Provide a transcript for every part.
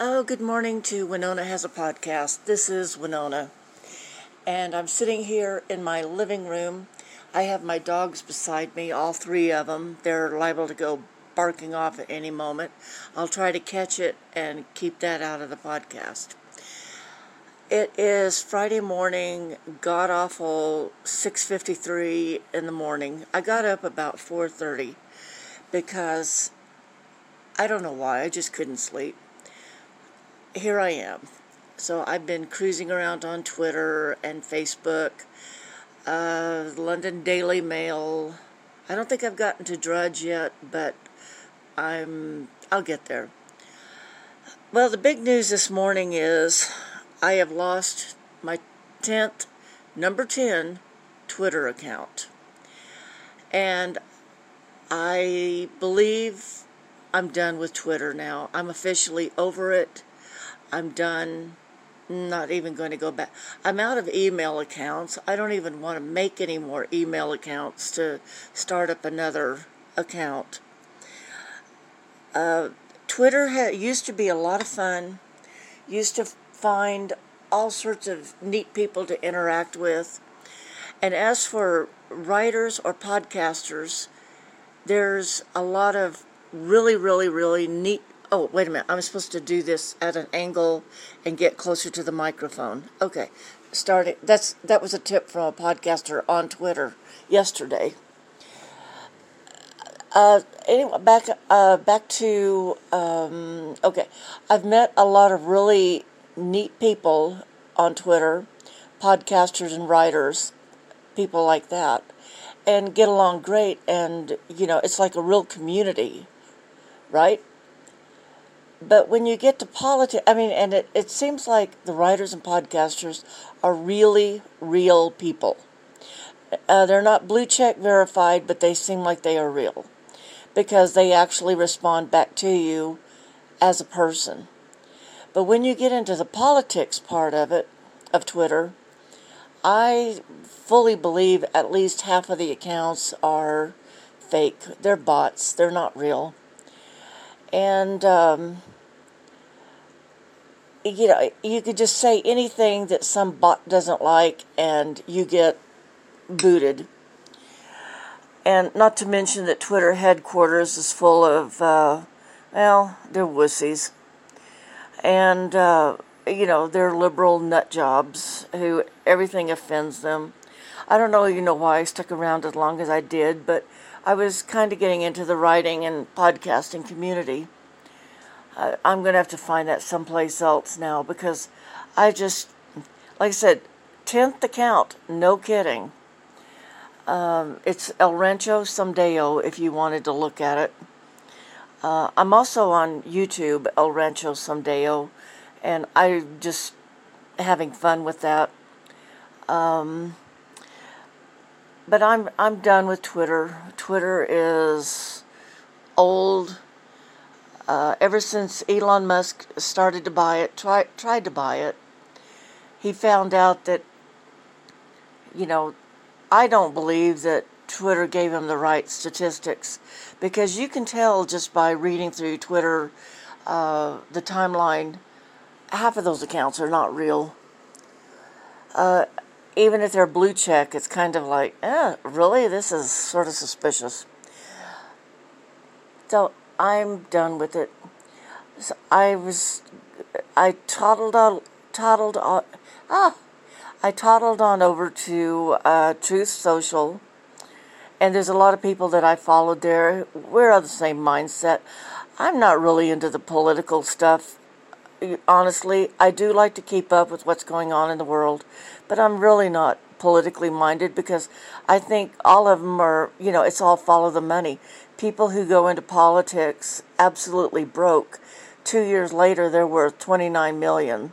Oh, good morning to Winona Has a Podcast. This is Winona. And I'm sitting here in my living room. I have my dogs beside me, all three of them. They're liable to go barking off at any moment. I'll try to catch it and keep that out of the podcast. It is Friday morning, god awful 6:53 in the morning. I got up about 4:30 because I don't know why, I just couldn't sleep here I am. So I've been cruising around on Twitter and Facebook, uh, London Daily Mail. I don't think I've gotten to Drudge yet, but I'm I'll get there. Well, the big news this morning is I have lost my 10th number 10 Twitter account. And I believe I'm done with Twitter now. I'm officially over it. I'm done. Not even going to go back. I'm out of email accounts. I don't even want to make any more email accounts to start up another account. Uh, Twitter ha- used to be a lot of fun. Used to find all sorts of neat people to interact with. And as for writers or podcasters, there's a lot of really, really, really neat Oh, wait a minute. I'm supposed to do this at an angle and get closer to the microphone. Okay. Starting that's that was a tip from a podcaster on Twitter yesterday. Uh, anyway, back uh, back to um, okay. I've met a lot of really neat people on Twitter, podcasters and writers, people like that, and get along great. And you know, it's like a real community, right? But when you get to politics, I mean, and it, it seems like the writers and podcasters are really real people. Uh, they're not blue check verified, but they seem like they are real because they actually respond back to you as a person. But when you get into the politics part of it, of Twitter, I fully believe at least half of the accounts are fake. They're bots, they're not real. And, um, you know, you could just say anything that some bot doesn't like and you get booted. And not to mention that Twitter headquarters is full of, uh, well, they're wussies. And, uh, you know, they're liberal nut jobs who everything offends them. I don't know, you know, why I stuck around as long as I did, but I was kind of getting into the writing and podcasting community. I'm going to have to find that someplace else now because I just, like I said, 10th account, no kidding. Um, it's El Rancho Somedayo if you wanted to look at it. Uh, I'm also on YouTube, El Rancho Somedayo, and I'm just having fun with that. Um, but I'm I'm done with Twitter. Twitter is old uh, ever since Elon Musk started to buy it, try, tried to buy it, he found out that, you know, I don't believe that Twitter gave him the right statistics because you can tell just by reading through Twitter, uh, the timeline, half of those accounts are not real. Uh, even if they're blue check, it's kind of like, eh, really? This is sort of suspicious. So I'm done with it. So I was, I toddled on, toddled on, ah, I toddled on over to uh, Truth Social, and there's a lot of people that I followed there. We're of the same mindset. I'm not really into the political stuff. Honestly, I do like to keep up with what's going on in the world, but I'm really not politically minded because I think all of them are, you know, it's all follow the money people who go into politics absolutely broke. Two years later, they're worth 29 million.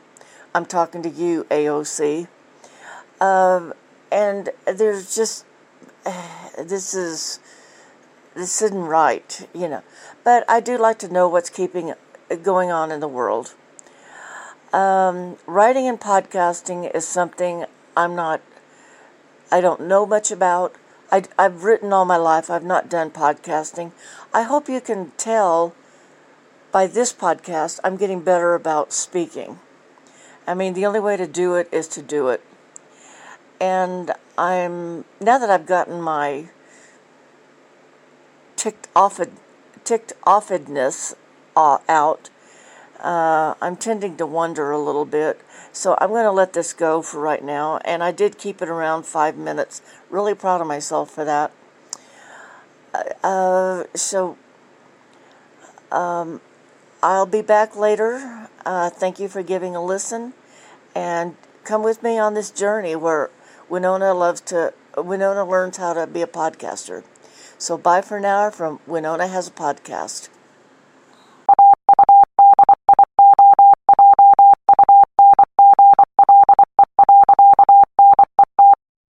I'm talking to you, AOC. Um, and there's just this is this isn't right, you know. But I do like to know what's keeping going on in the world. Um, writing and podcasting is something I'm not. I don't know much about. I, I've written all my life. I've not done podcasting. I hope you can tell by this podcast, I'm getting better about speaking. I mean, the only way to do it is to do it. And I'm now that I've gotten my ticked off ticked offedness uh, out, uh, I'm tending to wonder a little bit. So I'm going to let this go for right now. And I did keep it around five minutes. Really proud of myself for that. Uh, so um, I'll be back later. Uh, thank you for giving a listen. And come with me on this journey where Winona loves to, Winona learns how to be a podcaster. So bye for now from Winona Has a Podcast.